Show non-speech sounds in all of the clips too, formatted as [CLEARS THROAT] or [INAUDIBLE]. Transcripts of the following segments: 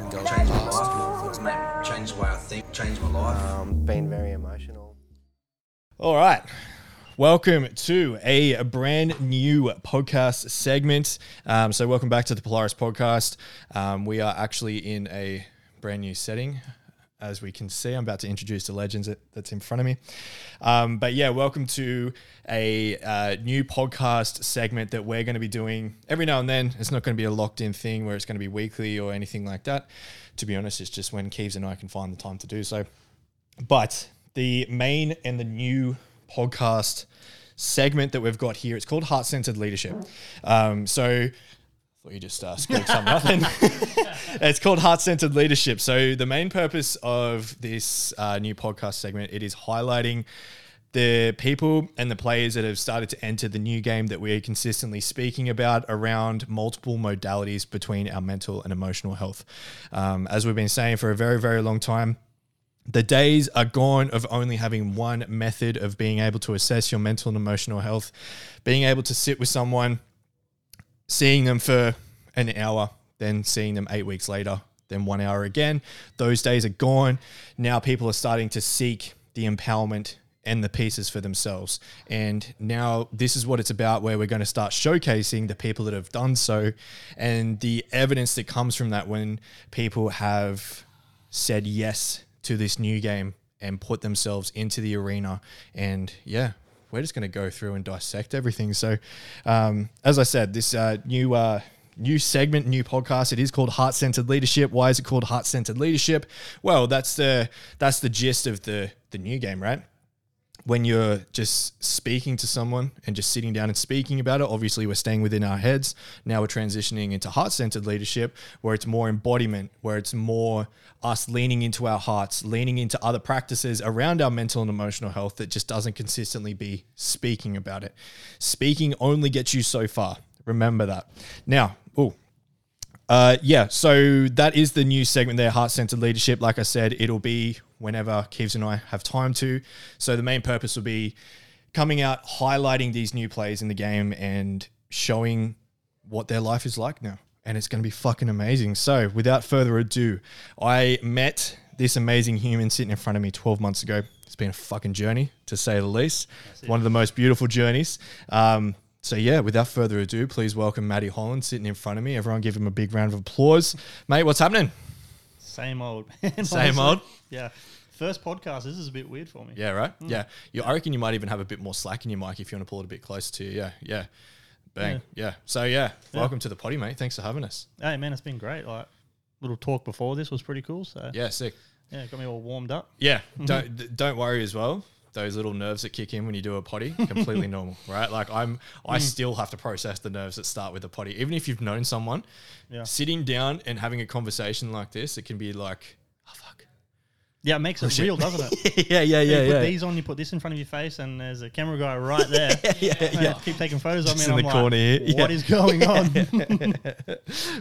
letting go of the changed my life. It's made, changed the way I think, changed my life. Um, been very emotional. All right. Welcome to a brand new podcast segment. Um, so, welcome back to the Polaris podcast. Um, we are actually in a brand new setting. As we can see, I'm about to introduce the legends that, that's in front of me. Um, but yeah, welcome to a uh, new podcast segment that we're going to be doing every now and then. It's not going to be a locked in thing where it's going to be weekly or anything like that. To be honest, it's just when Keeves and I can find the time to do so. But the main and the new podcast segment that we've got here, it's called Heart Centered Leadership. Um, so, thought you just uh, something [LAUGHS] it's called Heart Centered Leadership. So, the main purpose of this uh, new podcast segment, it is highlighting the people and the players that have started to enter the new game that we're consistently speaking about around multiple modalities between our mental and emotional health. Um, as we've been saying for a very, very long time, the days are gone of only having one method of being able to assess your mental and emotional health, being able to sit with someone, seeing them for an hour, then seeing them eight weeks later, then one hour again. Those days are gone. Now people are starting to seek the empowerment and the pieces for themselves. And now this is what it's about, where we're going to start showcasing the people that have done so and the evidence that comes from that when people have said yes to this new game and put themselves into the arena. And yeah, we're just going to go through and dissect everything. So, um, as I said, this uh, new uh, new segment, new podcast. It is called Heart Centered Leadership. Why is it called Heart Centered Leadership? Well, that's the that's the gist of the the new game, right? When you're just speaking to someone and just sitting down and speaking about it, obviously we're staying within our heads. Now we're transitioning into heart centered leadership where it's more embodiment, where it's more us leaning into our hearts, leaning into other practices around our mental and emotional health that just doesn't consistently be speaking about it. Speaking only gets you so far. Remember that. Now, oh, uh, yeah, so that is the new segment there, Heart Centered Leadership. Like I said, it'll be whenever Keeves and I have time to. So the main purpose will be coming out, highlighting these new players in the game and showing what their life is like now. And it's going to be fucking amazing. So without further ado, I met this amazing human sitting in front of me 12 months ago. It's been a fucking journey, to say the least. One of the most beautiful journeys. Um, so yeah, without further ado, please welcome Matty Holland sitting in front of me. Everyone give him a big round of applause. Mate, what's happening? Same old. man, [LAUGHS] Same old? Yeah. First podcast. This is a bit weird for me. Yeah, right? Hmm. Yeah. You, I reckon you might even have a bit more slack in your mic if you want to pull it a bit closer to you. Yeah, yeah. Bang. Yeah. So yeah, welcome to the potty, mate. Thanks for having us. Hey man, it's been great. Like little talk before this was pretty cool. So yeah, sick. Yeah, got me all warmed up. Yeah. [LAUGHS] Don't d- don't worry as well. Those little nerves that kick in when you do a potty, [LAUGHS] completely normal, right? Like I'm, I still have to process the nerves that start with a potty. Even if you've known someone, Yeah. sitting down and having a conversation like this, it can be like, oh fuck. Yeah, it makes it real, doesn't it? [LAUGHS] yeah, yeah, yeah. you yeah, put yeah. these on, you put this in front of your face, and there's a camera guy right [LAUGHS] there. yeah, Mate, yeah. Keep taking photos of me. Just in I'm the like, corner here. What Yeah. is going on?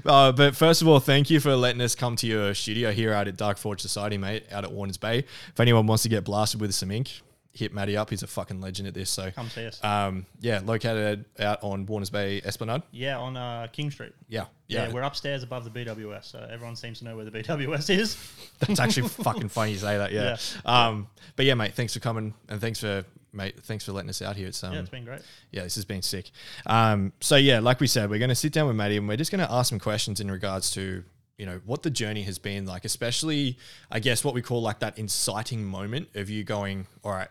Uh, but first of all, thank you for letting us come to your studio here out at Dark Forge Society, mate, out at Warners Bay. If anyone wants to get blasted with some ink, hit Matty up. He's a fucking legend at this. So, Come see us. um, yeah, located out on Warners Bay Esplanade. yeah, on uh, King Street. Yeah, Yeah. yeah. we're upstairs above the BWS, so everyone seems to know where the [LAUGHS] BWS is. [LAUGHS] That's actually fucking funny you say that. Yeah. Um, but yeah, mate, thanks for coming and thanks for mate, thanks for letting us out here. It's um, Yeah, it's been great. yeah, this has been sick. Um, so yeah, like we said, we're going to sit down with Matty and we're just going to ask some questions in regards to you know what the journey has been like, especially I guess what we call like that inciting moment of you going, all right,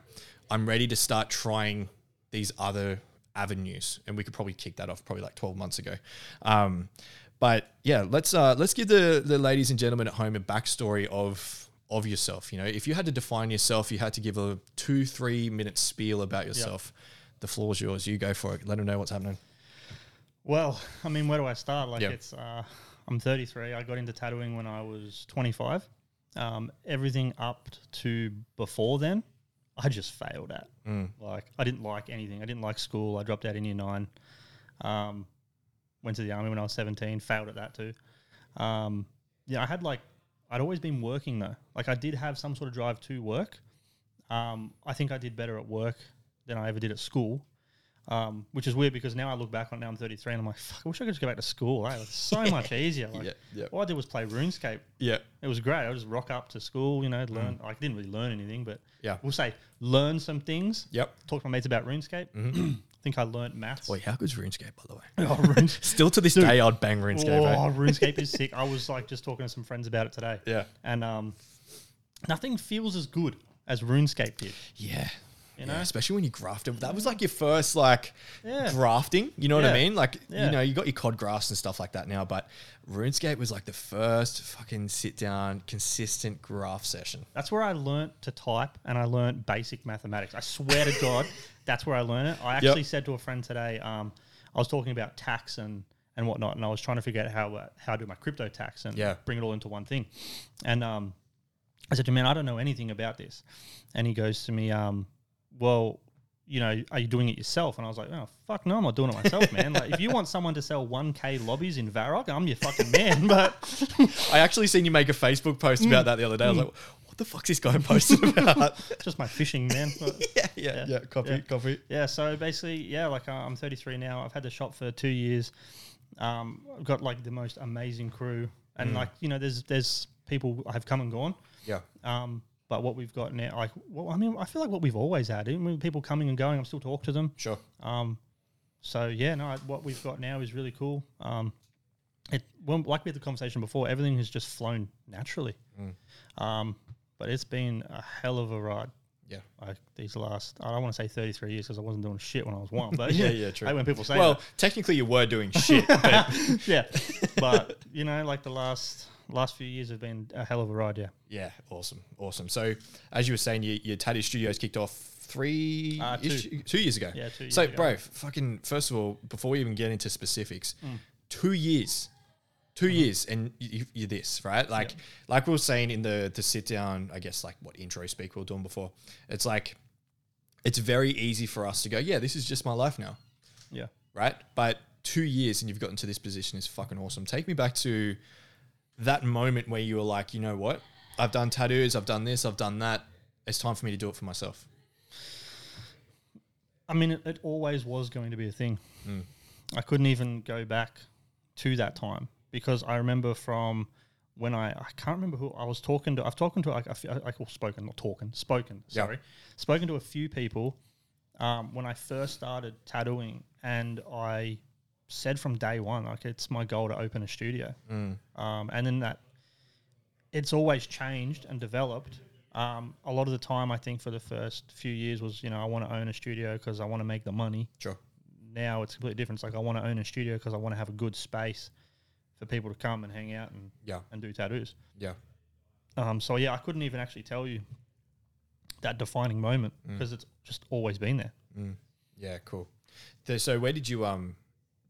I'm ready to start trying these other avenues, and we could probably kick that off probably like 12 months ago. Um, but yeah, let's uh, let's give the the ladies and gentlemen at home a backstory of of yourself. You know, if you had to define yourself, you had to give a two three minute spiel about yourself. The floor's yours. You go for it. Let them know what's happening. Well, I mean, where do I start? Like, Yeah. it's uh, I'm 33. I got into tattooing when I was 25. Um, everything up to before then, I just failed at. Like, I didn't like anything. I didn't like school. I dropped out in year nine. Um, went to the army when I was 17. Failed at that too. Um, yeah, I had like I'd always been working though. Like, I did have some sort of drive to work. Um, I think I did better at work than I ever did at school. Um, which is weird because now I look back on it now I'm 33 and I'm like, fuck, I wish I could just go back to school. Eh? It's so [LAUGHS] much easier. Like, Yeah, yeah. All I did was play RuneScape. Yeah. It was great. I just rock up to school, you know, learn. I didn't really learn anything, but Mm. Yeah. we'll say learn some things. Yep. Talk to my mates about RuneScape. [CLEARS THROAT] I think I learned maths. Boy, how good's RuneScape, by the way? [LAUGHS] Oh, Rune- [LAUGHS] Still to this day, I'd bang RuneScape. oh, eh? RuneScape is sick. I was like just talking to some friends about it today. Yeah. And um, nothing feels as good as RuneScape did. Yeah. You Yeah, know? especially when you grafted. That was like your first like Yeah. grafting. You know what I mean? Like Yeah. you know, you got your cod graphs and stuff like that now, but RuneScape was like the first fucking sit down, consistent graph session. That's where I learnt to type and I learnt basic mathematics. I swear to God, [LAUGHS] that's where I learned it. I actually said to a friend today, um, I was talking about tax and, and whatnot, and I was trying to figure out how uh, how to do my crypto tax and Yeah. bring it all into one thing. And um, I said to him, man, I don't know anything about this. And he goes to me, um, well, you know, are you doing it yourself? And I was like, oh, fuck no, I'm not doing it myself, man. Like, if you want someone to sell 1K lobbies in Varrock, I'm your fucking man. [LAUGHS] But [LAUGHS] I actually seen you make a Facebook post about that the other day. I was like, what the fuck's this guy posting [LAUGHS] about? it's just my fishing, man. But- yeah, yeah, yeah. Copy, Yeah. copy. Yeah, so basically, yeah, like uh, I'm 33 now. I've had the shop for two years. Um, I've got like the most amazing crew, and like you know, there's there's people have come and gone. Yeah. Um, but what we've got now, like, well, I mean, I feel like what we've always had. Even with people coming and going, I'm still talk to them. Sure. Um, so yeah, no, what we've got now is really cool. Um, it well, like we had the conversation before, everything has just flown naturally. Um, but it's been a hell of a ride. Yeah. Like these last, I don't want to say 33 years because I wasn't doing shit when I was one. But [LAUGHS] Yeah, yeah, true. When people say Well, that. technically you were doing [LAUGHS] shit, but yeah. But you know, like the last last few years have been a hell of a ride. Yeah. yeah, awesome, awesome. So as you were saying, your, your tattoo studios kicked off three Uh, two. ish- two years ago. Yeah, two years So, ago. bro, fucking first of all, before we even get into specifics, Mm. two years, 2 years, and you, you're this right. Like, like we were saying in the the sit down, I guess like what intro speak we were doing before. It's like it's very easy for us to go, yeah, this is just my life now Yeah. right? But two years and you've gotten to this position is fucking awesome. Take me back to that moment where you were like, you know what? I've done tattoos, I've done this, I've done that. It's time for me to do it for myself. I mean, it, it always was going to be a thing. Mm. I couldn't even go back to that time because I remember from when I I can't remember who I was talking to. I've talking to like few- I call spoken, not talking, spoken. Sorry, spoken to a few people um, when I first started tattooing, and I said from day one like it's my goal to open a studio. Mm. Um, and then that it's always changed and developed. Um, a lot of the time, I think for the first few years was, you know, I want to own a studio because I want to make the money. Sure. Now it's completely different. It's like I want to own a studio because I want to have a good space for people to come and hang out and, Yeah. and do tattoos. Yeah. Um, so yeah, I couldn't even actually tell you that defining moment because it's just always been there. Yeah, cool. The- so where did you um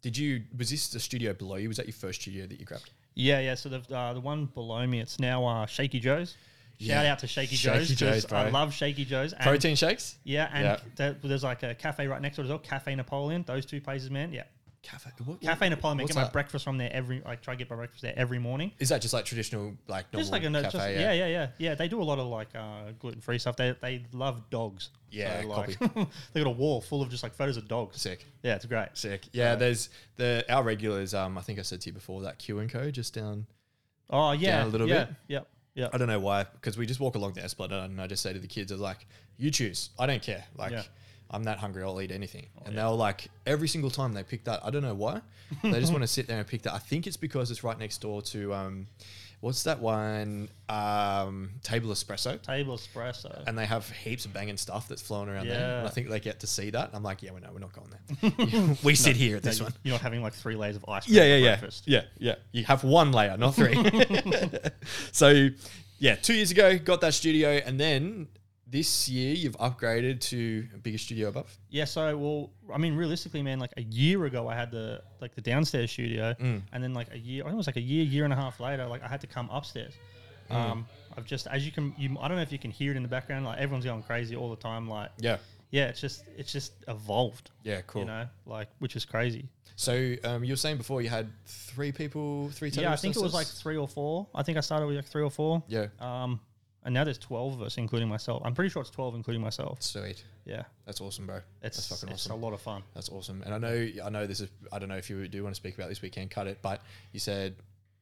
did you was this the studio below you? Was that your first studio that you grabbed? Yeah, yeah. So the uh, the one below me, it's now uh, Shaky Joe's. Shout Yeah. out to Shaky, Shaky Joe's. Joe's, I love Shaky Joe's. And Protein shakes? Yeah, and Yeah. there's like a cafe right next door as well, Cafe Napoleon. Those two places, man. Yeah, Cafe. What, Cafe Napoleon. Man, what's get my that? breakfast from there every. I try to get my breakfast there every morning. Is that just like traditional like normal Just like a cafe? just, yeah. yeah, yeah, yeah. They do a lot of like uh, gluten free stuff. They they love dogs. Yeah, so, like [LAUGHS] they got a wall full of just like photos of dogs. Sick. Yeah, it's great. Sick. Yeah, there's the our regulars, um, I think I said to you before that Q and Co just down Oh yeah, Down a little yeah, bit? Yep, yep. I don't know why, because we just walk along the Esplanade and I just say to the kids, I was like, you choose. I don't care. Like, Yeah. I'm that hungry, I'll eat anything. and yeah. they were like, every single time they pick that, I don't know why. they just want to sit there and pick that. I think it's because it's right next door to, um, what's that one? Um, Table Espresso. Table espresso. And they have heaps of banging stuff that's flowing around there. And I think they get to see that. I'm like, yeah, well, no, we're not going there. [LAUGHS] we sit here at No, this one. You're not having like three layers of ice cream Yeah, yeah, yeah, breakfast. yeah, yeah. You have one layer, not three. [LAUGHS] [LAUGHS] so, yeah, two years ago, got that studio, and then this year you've upgraded to a bigger studio above. Yeah, so well, I mean, realistically, man, like a year ago, I had the like the downstairs studio, Mm. and then like a year, I think it was like a year, year and a half later, like I had to come upstairs. Mm. Um, I've just as you can, you I don't know if you can hear it in the background, like everyone's going crazy all the time, like Yeah, yeah, it's just it's just evolved, yeah, cool. you know, like which is crazy. So um, you were saying before you had three people, three. yeah, I think it was like three or four. I think I started with like three or four. yeah, Um, and now there's 12 of us, including myself. I'm pretty sure it's 12, including myself. Sweet. Yeah, That's awesome, bro. it's That's fucking it's awesome. a lot of fun. That's awesome. And I know, I know this is. I don't know if you do want to speak about this weekend. Cut it. But you said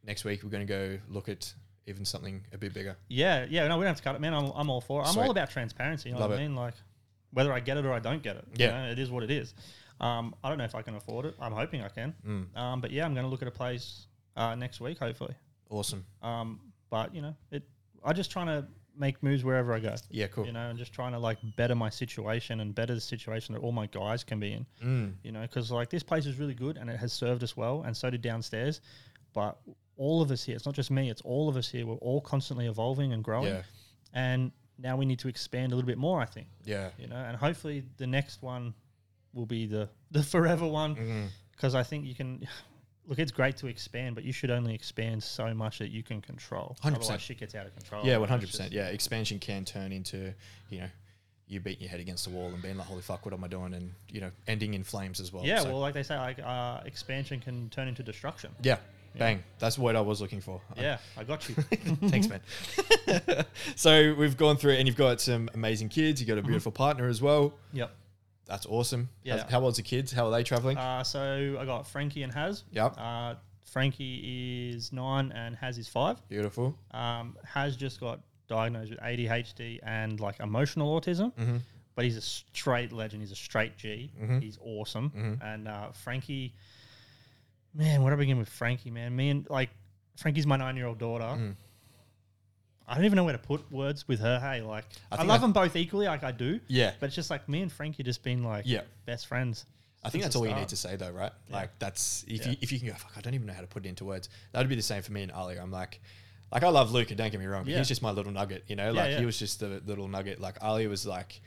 next week we're going to go look at even something a bit bigger. Yeah, yeah. No, we don't have to cut it, man. I'm, I'm all for it. I'm Sweet. all about transparency. You know Love what I it. mean? Like, whether I get it or I don't get it. Yeah. You know, it is what it is. Um, I don't know if I can afford it. I'm hoping I can. Mm. Um, but yeah, I'm going to look at a place uh, next week, hopefully. Awesome. Um, but you know, it. I'm just trying to make moves wherever I go. Yeah. Cool. You know, and just trying to like better my situation and better the situation that all my guys can be in. Mm. You know, because like this place is really good and it has served us well, and so did downstairs. But all of us here, it's not just me, it's all of us here. We're all constantly evolving and growing Yeah. and now we need to expand a little bit more. I think Yeah. you know, and hopefully the next one will be the the forever one because I think you can. Look, it's great to expand, but you should only expand so much that you can control. 100%. Otherwise, shit gets out of control. Yeah. One hundred percent. Yeah. Expansion can turn into you know you beating your head against the wall and being like, holy fuck, what am I doing? And you know, ending in flames as well. Yeah, So, well, like they say, like uh, expansion can turn into destruction. yeah. Bang. That's what I was looking for. Yeah, I got you. [LAUGHS] Thanks, man. [LAUGHS] so we've gone through it, and you've got some amazing kids. You've got a Mm-hmm. beautiful partner as well. yep. That's awesome. Yeah. How's- How old's the kids? How are they traveling? Uh, so I got Frankie and Haz. Yep. Uh, Frankie is nine and Haz is five. Beautiful. Um, Haz just got diagnosed with ADHD and like emotional autism. Mm-hmm. but he's a straight legend. He's a straight G. Mhm. He's awesome. Mhm. And uh, Frankie, man, what do I begin with Frankie? Man, me and like Frankie's my nine-year-old daughter. I don't even know where to put words with her. Hey, like I I, love I- them both equally, like I do. Yeah. But it's just like me and Frankie just been like Yeah. best friends. I think that's all you need to say, though, right? Yeah. Like that's if Yeah. you if you can go, fuck, I don't even know how to put it into words. That would be the same for me and Ali. I'm like, like I love Luca. Don't get me wrong, but Yeah. he's just my little nugget. You know, like he was just the little nugget. Like Ali was like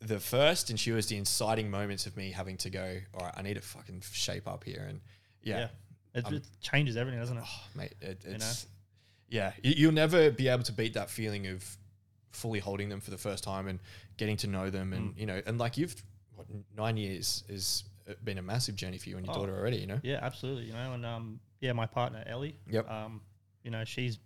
the first, and she was the inciting moments of me having to go. All right, I need to fucking shape up here, and yeah, Yeah. It, Um, it changes everything, doesn't it? Oh, mate, it, You know? Yeah. You, you'll never be able to beat that feeling of fully holding them for the first time and getting to know them, and Mm. you know, and like you've what, nine years has been a massive journey for you and your Oh. daughter already. You know, Yeah, absolutely. You know, and um, yeah, my partner Ellie. Yep. Um, you know, she's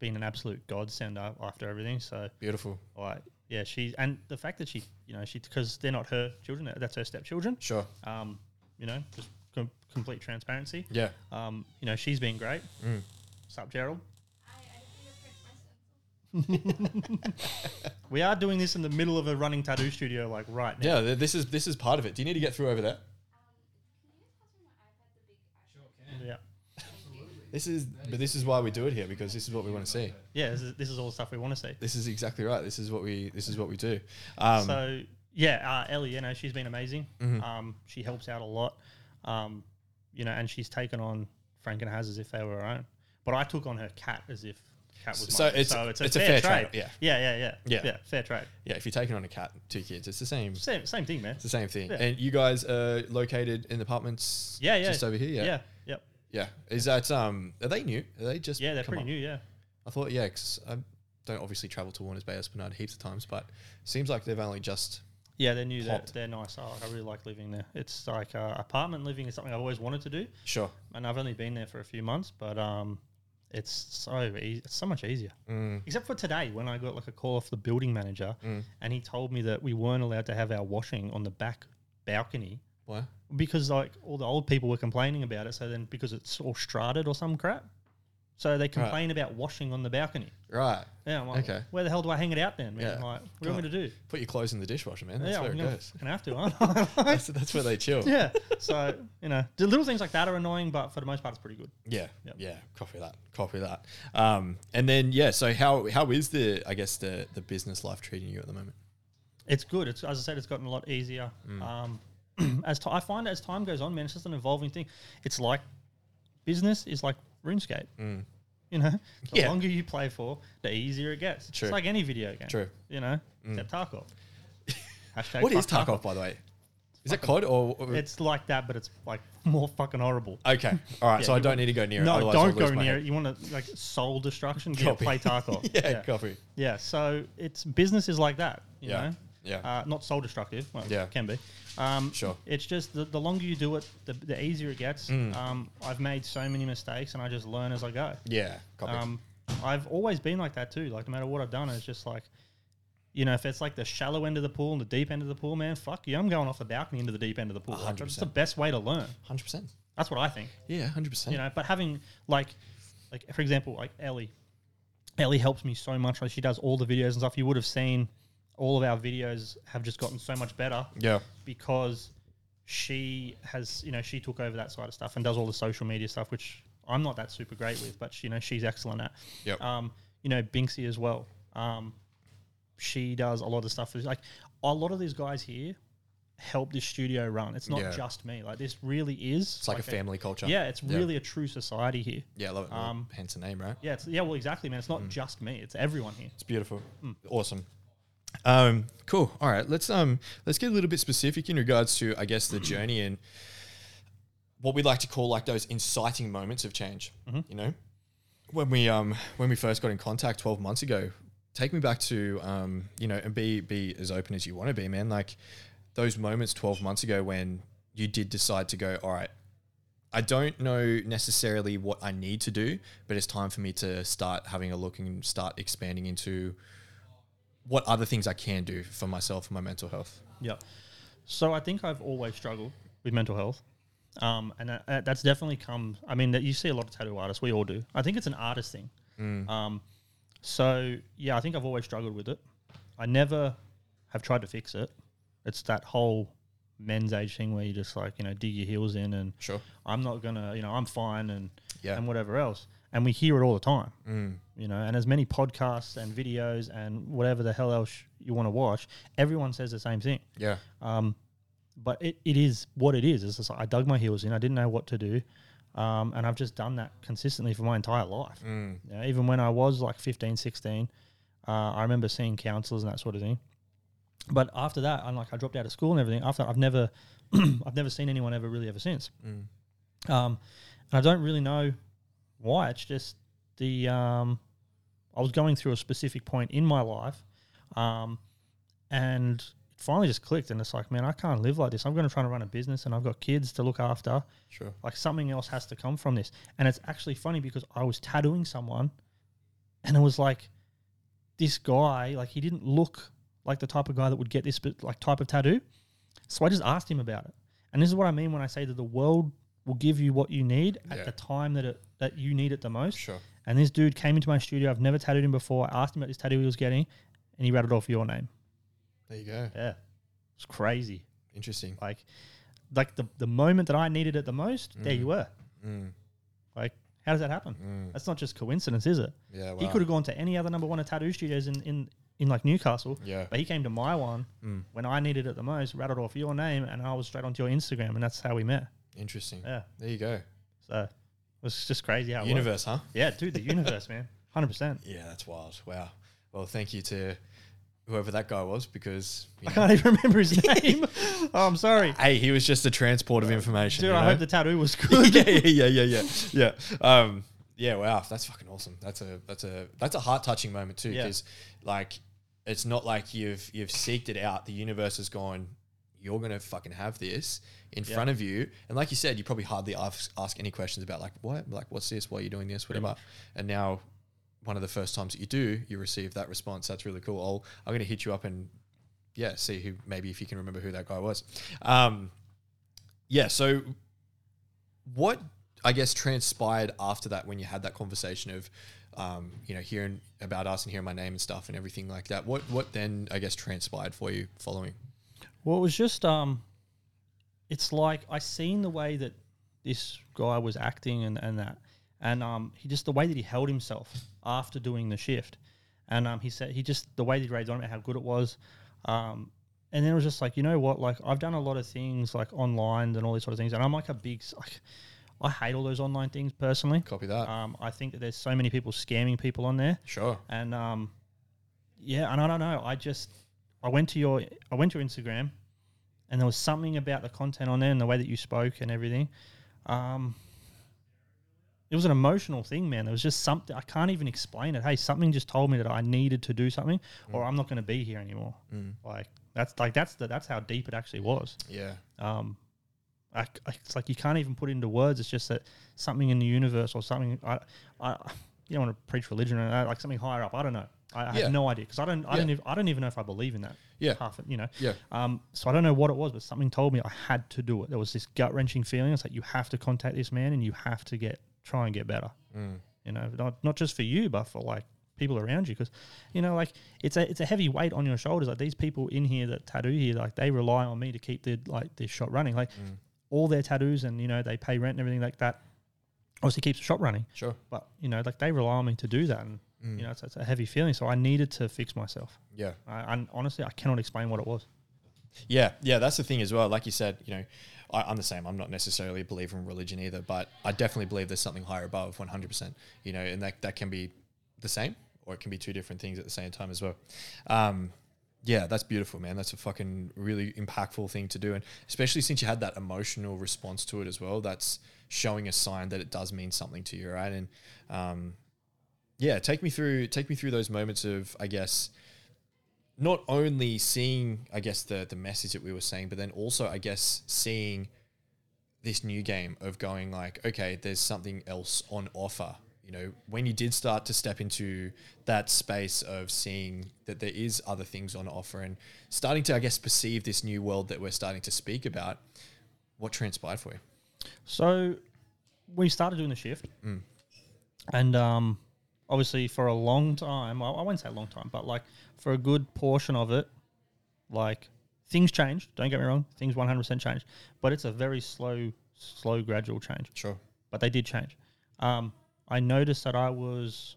been an absolute godsend after everything. So beautiful. like yeah she and the fact that she you know she because they're not her children that's her stepchildren Sure. um you know just com- complete transparency Yeah. um you know she's been great Mm. Sup, gerald I, I fingerprint my stencil. [LAUGHS] we are doing this in the middle of a running tattoo studio like right now Yeah. th- This is this is part of it. Do you need to get through over there? Can you guys pass me my iPad, the big iPad? yeah This is, but this is why we do it here because this is what we want to see. yeah this is, this is all the stuff we want to see This is exactly right. This is what we this is what we do. Um, so yeah uh, ellie you know she's been amazing Mhm. um she helps out a lot um you know and she's taken on frank and Haz as if they were her own but i took on her cat as if cat was So mine. it's- so it's a it's a fair, fair trade. trade, yeah. yeah yeah yeah Yeah. yeah fair trade yeah, if you're taking on a cat, two kids, it's the same. same same thing man It's the same thing. Yeah. And you guys are located in the apartments. yeah yeah Just over here. Yeah. yeah yep Yeah. Is that um? Are they new? Are they just? yeah they're pretty up? new yeah I thought yeah, because I don't obviously travel to Warners Bay Esplanade heaps of times, but seems like they've only just. yeah they're new they're, they're nice I, like, I really like living there it's like uh, apartment living is something i've always wanted to do Sure. and i've only been there for a few months but um it's so easy, it's so much easier Mm. Except for today when I got like a call off the building manager Mm. and he told me that we weren't allowed to have our washing on the back balcony Why? because like all the old people were complaining about it. So then because it's all strated or some crap. So they complain about washing on the balcony. Right. Yeah, like, Okay. where the hell do I hang it out then, man? Yeah. Like, what do you want me to do? Put your clothes in the dishwasher, man. That's yeah, where I'm it gonna goes. fucking have to, aren't [LAUGHS] I? That's, that's where they chill. yeah. So, you know, the little things like that are annoying, but for the most part, it's pretty good. Yeah, Yep. yeah, copy that, copy that. Um, and then yeah, so how how is the I guess the the business life treating you at the moment? It's good. It's as I said, it's gotten a lot easier. Mm. Um, [CLEARS THROAT] as ti I find as time goes on, man, it's just an evolving thing. It's like business is like RuneScape. Mm. You know, the Yeah. longer you play for, the easier it gets. True. It's like any video game. True. You know, Mm. except Tarkov. [LAUGHS] Hashtag What is fuck Tarkov, by the way? Is it COD or? or- It's like that, but it's like more fucking horrible. okay, all right. [LAUGHS] Yeah, so I don't want- need to go near it. No, don't go near head. it. You want to like soul destruction? Yeah, play Tarkov. [LAUGHS] yeah, copy. Yeah, so it's business is like that, you Yeah, know. Yeah. Uh, not soul destructive. Well, Yeah. can be. Um, Sure. It's just the, the longer you do it, the, the easier it gets. Mm. Um, I've made so many mistakes, and I just learn as I go. Yeah. Um, I've always been like that too. Like no matter what I've done, it's just like, you know, if it's like the shallow end of the pool and the deep end of the pool, man, fuck you. I'm going off the balcony into the deep end of the pool. Like, that's the best way to learn. Hundred percent. That's what I think. Yeah, hundred percent. You know, but having like, like for example, like Ellie, Ellie helps me so much. Like she does all the videos and stuff. You would have seen all of our videos have just gotten so much better Yeah. because she has, you know, she took over that side of stuff and does all the social media stuff, which I'm not that super great with, but you know, she's excellent at. Yep. Um, you know, Binksy as well. Um, she does a lot of stuff. Like a lot of these guys here help this studio run. It's not Yeah. just me. Like this really is. It's like, a family culture. Yeah, it's really a true society here. Yeah, I love it. Um, hence the name, right? Yeah, it's, yeah. Well, exactly, man. It's Mm. not just me. It's everyone here. It's beautiful. Awesome. Um, cool. All right. Let's um let's get a little bit specific in regards to I guess the journey and what we like to call like those inciting moments of change. You know, when we um when we first got in contact twelve months ago, take me back to um you know and be be as open as you want to be, man. Like those moments twelve months ago when you did decide to go, all right. I don't know necessarily what I need to do, but it's time for me to start having a look and start expanding into what other things I can do for myself and my mental health. Yeah. So I think I've always struggled with mental health. Um, and that, that- that's definitely come. I mean, that you see a lot of tattoo artists. We all do. I think it's an artist thing. Um, so yeah, I think I've always struggled with it. I never have tried to fix it. It's that whole men's age thing where you just like you know dig your heels in and Sure. I'm not gonna you know I'm fine and Yeah. and whatever else. And we hear it all the time Mm. You know, and as many podcasts and videos and whatever the hell else you want to watch, everyone says the same thing. Yeah. Um, but it, it is what it is. It's just like I dug my heels in. I didn't know what to do. Um, and I've just done that consistently for my entire life. Mm. You know, even when I was like 15, 16, uh, I remember seeing counselors and that sort of thing. But after that, I'm like, I dropped out of school and everything. After that, I've never, [CLEARS THROAT] I've never seen anyone ever really ever since. Mm. Um, and I don't really know why. It's just the um, I was going through a specific point in my life, um, and it finally just clicked. And it's like, man, I can't live like this. I'm going to try to run a business, and I've got kids to look after. Sure. Like something else has to come from this. And it's actually funny because I was tattooing someone, and it was like this guy, like he didn't look like the type of guy that would get this like type of tattoo. So I just asked him about it. And this is what I mean when I say that the world will give you what you need at Yeah. the time that it that you need it the most. Sure. And this dude came into my studio. I've never tattooed him before. I asked him about this tattoo he was getting, and he rattled off your name. There you go. Yeah, it's crazy. Interesting. Like, like the the moment that I needed it the most, there you were. Mm. Like, how does that happen? Mm. That's not just coincidence, is it? Yeah. Wow. He could have gone to any other number one tattoo studios in, in, in like Newcastle, Yeah. but he came to my one Mm. when I needed it the most, rattled off your name, and I was straight onto your Instagram, and that's how we met. Interesting. Yeah. There you go. So was just crazy how it worked. Universe, huh? Yeah, dude, the universe, man. [LAUGHS] 100%. Yeah, that's wild. Wow. Well, thank you to whoever that guy was because you I know, can't even remember his [LAUGHS] name. oh, I'm sorry. hey, he was just a transport of information. Dude, I know? hope the tattoo was [LAUGHS] good. yeah, yeah, yeah, yeah, yeah, yeah. Um, yeah, wow, that's fucking awesome. That's a that's a that's a heart touching moment too, Yeah. because like it's not like you've you've seeked it out. The universe has gone. You're gonna fucking have this in front of you, and like you said, you probably hardly ask, ask any questions about like what, like what's this, why are you doing this, whatever. And now, one of the first times that you do, you receive that response. That's really cool. I'll I'm gonna hit you up and yeah, see who maybe if you can remember who that guy was. Um, yeah, so what I guess transpired after that when you had that conversation of um, you know hearing about us and hearing my name and stuff and everything like that. What what then I guess transpired for you following? Well, it was just um, it's like I seen the way that this guy was acting and, and that, and um, he just the way that he held himself after doing the shift, and um, he said he just the way that he raved on about how good it was, um, and then it was just like you know what, like I've done a lot of things like online and all these sort of things, and I'm like a big like. I hate all those online things personally. Copy that. Um, I think that there's so many people scamming people on there. sure. and um, yeah, and I don't know. I just I went to your I went to your Instagram, and there was something about the content on there and the way that you spoke and everything. Um, it was an emotional thing, man. There was just something I can't even explain it. Hey, something just told me that I needed to do something, or I'm not going to be here anymore. Like that's like that's the that's how deep it actually was. Yeah. Um, I, I- it's like you can't even put it into words. It's just that something in the universe or something. I, I, you don't want to preach religion or that, like something higher up. I don't know. I, I Yeah. have no idea because I don't. I Yeah. don't. Even, I don't even know if I believe in that. Yeah. half you know. Yeah. Um. So I don't know what it was, but something told me I had to do it. There was this gut wrenching feeling. It's like you have to contact this man and you have to get try and get better. Mm. You know, not not just for you, but for like people around you, because you know, like it's a it's a heavy weight on your shoulders. Like these people in here that tattoo here, like they rely on me to keep the like this shop running. Like Mm. all their tattoos and you know they pay rent and everything like that. Obviously keeps the shop running, Sure. but you know, like they rely on me to do that, and Mm. you know, it's, it's a heavy feeling. So I needed to fix myself. Yeah. I, and honestly, I cannot explain what it was. Yeah, yeah, that's the thing as well. Like you said, you know, I, I'm the same. I'm not necessarily a believer in religion either, but I definitely believe there's something higher above, 100%. You know, and that that can be the same, or it can be two different things at the same time as well. Um, yeah, that's beautiful, man. That's a fucking really impactful thing to do, and especially since you had that emotional response to it as well. That's showing a sign that it does mean something to you, right? And um, yeah, take me through take me through those moments of, I guess not only seeing, I guess, the the message that we were saying, but then also, I guess, seeing this new game of going like, okay, there's something else on offer. You know, when you did start to step into that space of seeing that there is other things on offer and starting to, I guess, perceive this new world that we're starting to speak about, what transpired for you? So we started doing the shift, Mm. and um, obviously for a long time, I, I won't say a long time, but like for a good portion of it, like things changed. Don't get me wrong, things one hundred percent changed, but it's a very slow, slow, gradual change. Sure. But they did change. Um, I noticed that I was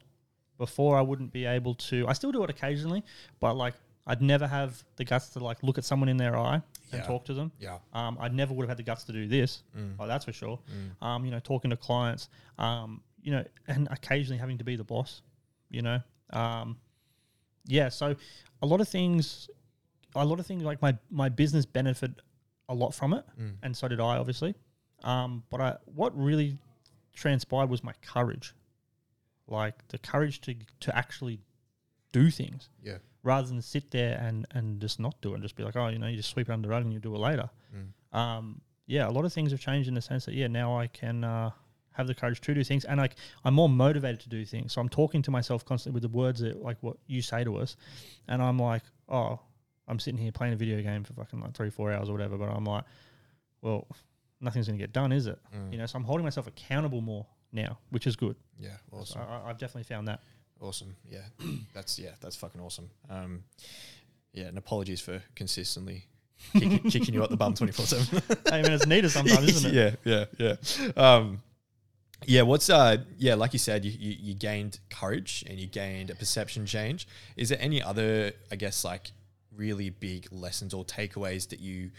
before I wouldn't be able to. I still do it occasionally, but like I'd never have the guts to like look at someone in their eye and talk to them. Yeah. Um, I never would have had the guts to do this. Mm. Oh, that's for sure. Um, you know, talking to clients, um, you know, and occasionally having to be the boss, you know. Um, yeah, so a lot of things, a lot of things like my my business benefit a lot from it, Mm. and so did I, obviously. Um, but I, what really transpired was my courage, like the courage to to actually do things Yeah. rather than sit there and and just not do it and just be like, oh, you know, you just sweep it under the rug and you do it later. Mm. Um, yeah, a lot of things have changed in the sense that yeah, now I can uh, have the courage to do things and like I'm more motivated to do things. So I'm talking to myself constantly with the words that like what you say to us, and I'm like, oh, I'm sitting here playing a video game for fucking like three four hours or whatever, but I'm like, well, nothing's gonna get done, is it? Mm. You know, so I'm holding myself accountable more now, which is good. Yeah. Awesome. I, I- I've definitely found that. Awesome. Yeah. [COUGHS] that's yeah, that's fucking awesome. Um yeah, and apologies for consistently kicking, kicking you out the bum 24/7. I mean, it's needed sometimes, isn't it? [LAUGHS] Yeah, yeah, yeah. Um yeah, what's uh yeah, like you said, you, you you gained courage and you gained a perception change. Is there any other, I guess, like really big lessons or takeaways that you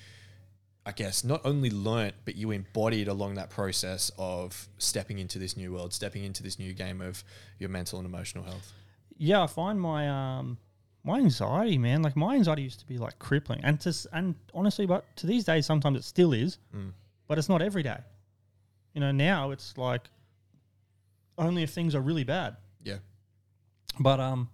I guess not only learnt, but you embodied along that process of stepping into this new world, stepping into this new game of your mental and emotional health. yeah, I find my um my anxiety, man, like my anxiety used to be like crippling, and to and honestly, but to these days, sometimes it still is, Mm. but it's not every day. You know, now it's like only if things are really bad. Yeah. But um,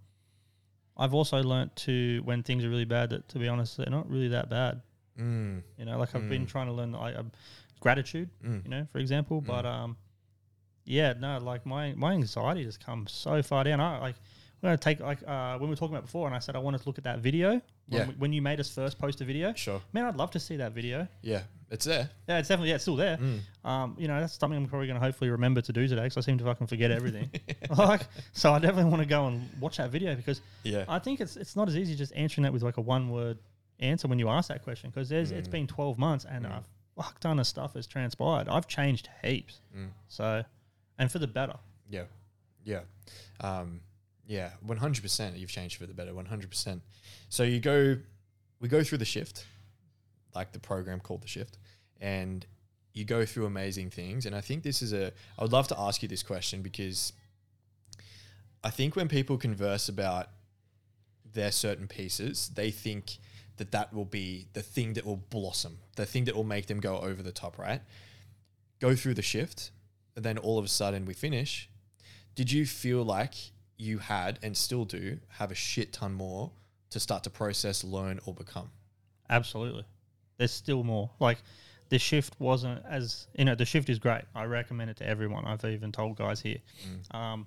I've also learnt to when things are really bad that to be honest, they're not really that bad. Mm. You know, like I've been Mm. trying to learn like um, gratitude. Mm. You know, for example, but um, yeah, no, like my my anxiety just comes so far down. I like we're gonna take like uh when we were talking about before, and I said I wanted to look at that video. When, Yeah. we- when you made us first post a video, Sure. man, I'd love to see that video. Yeah. It's there. Yeah, it's definitely yeah, it's still there. Mm. Um, you know, that's something I'm probably gonna hopefully remember to do today because I seem to fucking forget everything. [LAUGHS] like, so I definitely want to go and watch that video because Yeah. I think it's it's not as easy just answering that with like a one word answer when you ask that question because there's it's Mm. been 12 months and Mm. a fuck ton of stuff has transpired. I've changed heaps. Mm. So, and for the better. Yeah, yeah, um, yeah. One hundred percent. You've changed for the better. One hundred percent. So you go, we go through the shift, like the program called the shift, and you go through amazing things. And I think this is a. I would love to ask you this question because I think when people converse about their certain pieces, they think that that will be the thing that will blossom, the thing that will make them go over the top. Right? Go through the shift, and then all of a sudden we finish. Did you feel like you had and still do have a shit ton more to start to process, learn, or become? Absolutely. There's still more. Like the shift wasn't as you know, the shift is great. I recommend it to everyone. I've even told guys here. Mm. Um,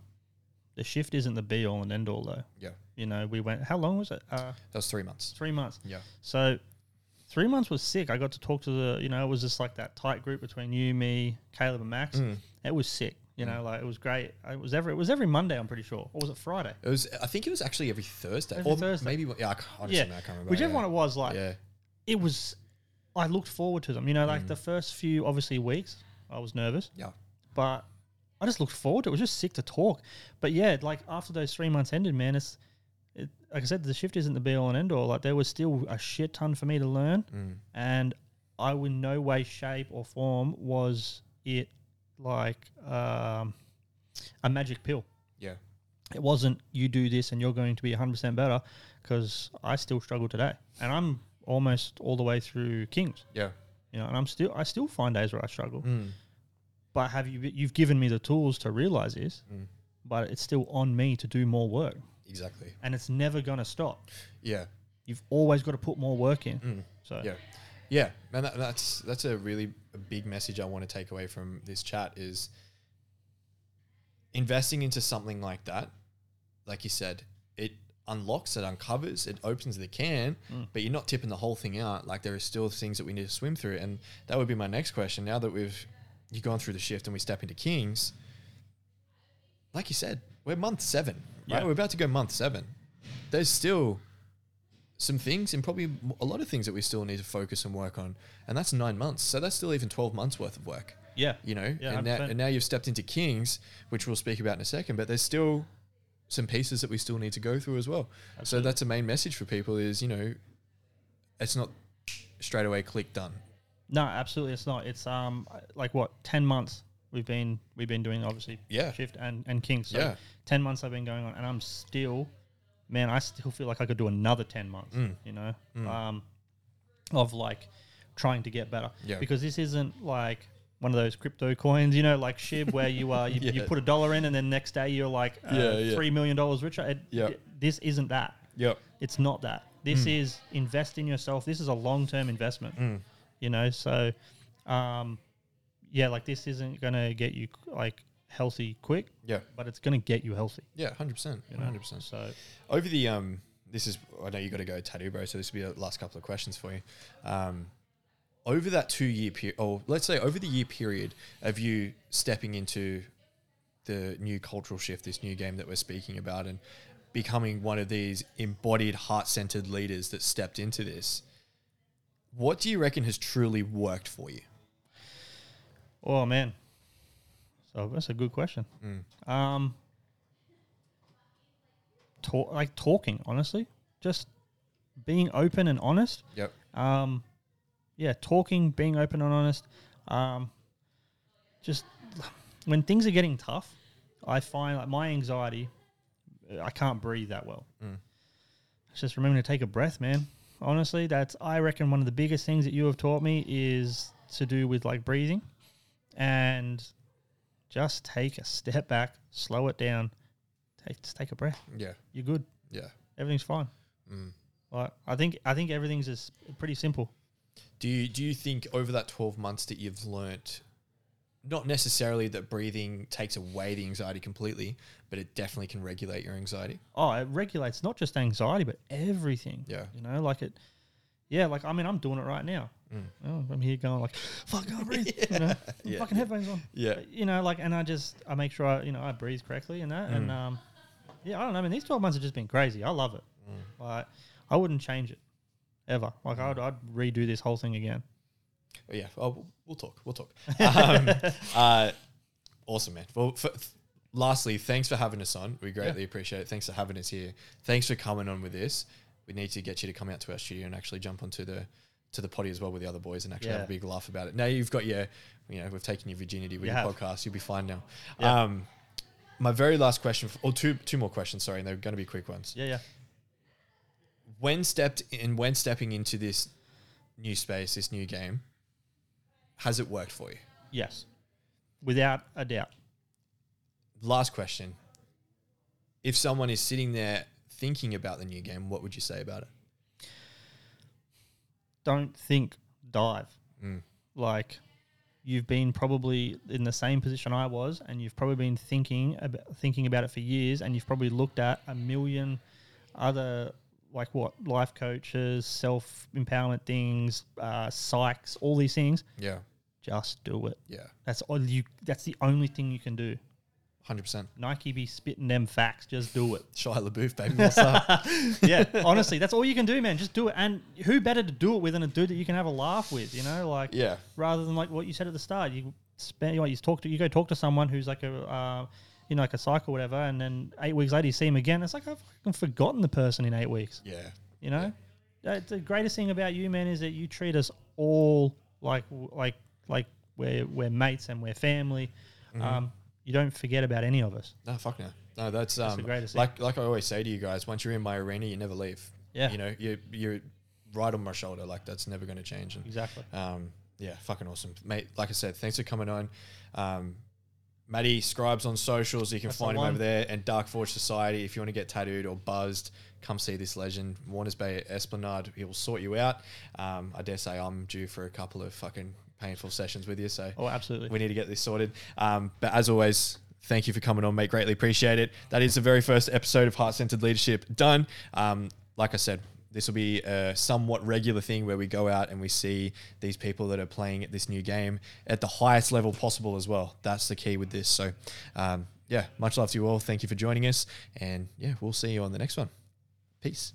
the shift isn't the be all and end all though. Yeah. You know, we went. How long was it? Uh, That was three months. three months. Yeah. So three months was sick. I got to talk to the, you know, it was just like that tight group between you, me, Caleb, and Max. Mm. It was sick. You know, like it was great. It was every it was every Monday. I'm pretty sure, or was it Friday? It was. I think it was actually every Thursday. Every or Thursday. Maybe. Yeah. I, can't- honestly, yeah, I can't remember. whichever yeah. one it was. Like Yeah. it was. I looked forward to them. You know, Mm. like the first few obviously weeks, I was nervous, Yeah. but I just looked forward to it. It was just sick to talk. But yeah, like after those three months ended, man, it's it, like I said, the shift isn't the be all and end all. Like there was still a shit ton for me to learn, Mm. and I, in no way, shape, or form was it like um, a magic pill. Yeah. It wasn't you do this and you're going to be 100% better because I still struggle today, and I'm almost all the way through Kings. Yeah. You know, and I'm still I still find days where I struggle. Mm. But have you you've given me the tools to realize this, Mm. but it's still on me to do more work, Exactly. and it's never going to stop. Yeah. You've always got to put more work in. Mm. So Yeah, yeah, and that, that's that's a really a big message I want to take away from this chat is investing into something like that. Like you said, it unlocks, it uncovers, it opens the can, Mm. but you're not tipping the whole thing out. Like there are still things that we need to swim through, and that would be my next question. Now that we've you've gone through the shift and we step into Kings, like you said, we're month seven, right? Yeah. We're about to go month seven. There's still some things and probably a lot of things that we still need to focus and work on. And that's nine months. So that's still even 12 months worth of work, yeah, you know? Yeah, and, now, and now you've stepped into Kings, which we'll speak about in a second, but there's still some pieces that we still need to go through as well. So that's a main message for people is, you know, it's not straight away click done. No, absolutely, it's not. It's um like what ten months we've been we've been doing obviously Yeah. shift and and Kings. So Yeah. ten months I've been going on, and I'm still, man, I still feel like I could do another ten months. Mm. You know, Mm. um, of like trying to get better. Yeah. Because this isn't like one of those crypto coins, you know, like SHIB, where you uh you, [LAUGHS] you put a dollar in, and then next day you're like uh, Yeah, yeah. three million dollars richer. It, Yeah. this isn't that. Yep. It's not that. This Mm. is invest in yourself. This is a long term investment Mm. you know so um yeah like this isn't gonna get you like healthy quick Yeah. but it's gonna get you healthy Yeah. 100%. 100%. so over the um this is I know you got to go tattoo bro so this will be the last couple of questions for you um over that two year period or let's say over the year period of you stepping into the new cultural shift this new game that we're speaking about and becoming one of these embodied heart-centered leaders that stepped into this what do you reckon has truly worked for you oh man so that's a good question. Um talk, like talking honestly. Just being open and honest. Yep. Um yeah talking being open and honest. Um just when things are getting tough i find like my anxiety i can't breathe that well. Mm. it's just remembering to take a breath man. Honestly that's i reckon one of the biggest things that you have taught me is to do with like breathing. And just take a step back slow it down take just take a breath yeah you're good yeah everything's fine mm. like i think i think everything's just pretty simple Do you do you think over that twelve months that you've learnt, not necessarily that breathing takes away the anxiety completely, but it definitely can regulate your anxiety? oh, it regulates not just anxiety, but everything. Yeah. You know, like it, yeah, like, I mean, I'm doing it right now. Mm. Oh, I'm here going like, fuck, I [LAUGHS] breathe. You know, Yeah. [LAUGHS] fucking headphones on. Yeah. You know, like, and I just, I make sure I, you know, I breathe correctly and that. And, Mm. um, yeah, I don't know. I mean, these 12 months have just been crazy. I love it. Mm. Like, I wouldn't change it ever. Like, I'd, I'd redo this whole thing again. But yeah, oh, we'll talk. We'll talk. [LAUGHS] Um, uh, awesome, man. Well, f- f- lastly, thanks for having us on. We greatly appreciate it. Thanks for having us here. Thanks for coming on with this. We need to get you to come out to our studio and actually jump onto the to the potty as well with the other boys and actually have a big laugh about it. Now you've got your, you know, we've taken your virginity with You your have. podcast. You'll be fine now. Yeah. Um, my very last question, or two two more questions. Sorry, and they're going to be quick ones. Yeah, yeah. When stepped in, when stepping into this new space, this new game, has it worked for you? Yes. Without a doubt. last question. If someone is sitting there thinking about the new game, what would you say about it? Don't think, dive. Mm. Like, you've been probably in the same position I was, and you've probably been thinking about thinking about it for years, and you've probably looked at a million other like what life coaches, self empowerment things, uh, psychs, all these things. Yeah. Just do it. Yeah. That's all you. That's the only thing you can do. Hundred percent. Nike be spitting them facts. Just do it. [LAUGHS] Shia LaBeouf, baby. What's up? [LAUGHS] yeah, honestly, that's all you can do, man. Just do it. And who better to do it with than a dude that you can have a laugh with? You know, like Yeah. rather than like what you said at the start. You spend you, know, you talk to you go talk to someone who's like a uh, you know like a psych or whatever, and then eight weeks later you see him again. It's like I've fucking forgotten the person in eight weeks. Yeah. You know, Uh, the greatest thing about you, man, is that you treat us all like like like we're we're mates and we're family. Mm-hmm. Um, you don't forget about any of us. No, fuck no. No, that's um, the greatest thing. like like I always say to you guys. Once you're in my arena, you never leave. Yeah. You know, you you're right on my shoulder. Like that's never going to change. And Exactly. Um, yeah, fucking awesome, mate. Like I said, thanks for coming on. Um, Matty Scribes on socials. You can That's find him over there. And Dark Forge Society. If you want to get tattooed or buzzed, come see this legend. Warners Bay Esplanade. He will sort you out. Um, I dare say I'm due for a couple of fucking painful sessions with you. So Oh, absolutely. we need to get this sorted. Um, but as always, thank you for coming on, mate. Greatly appreciate it. That is the very first episode of Heart Centred Leadership done. Um, like I said, this will be a somewhat regular thing where we go out and we see these people that are playing this new game at the highest level possible as well. That's the key with this. So, um, yeah, much love to you all. Thank you for joining us. And yeah, we'll see you on the next one. Peace.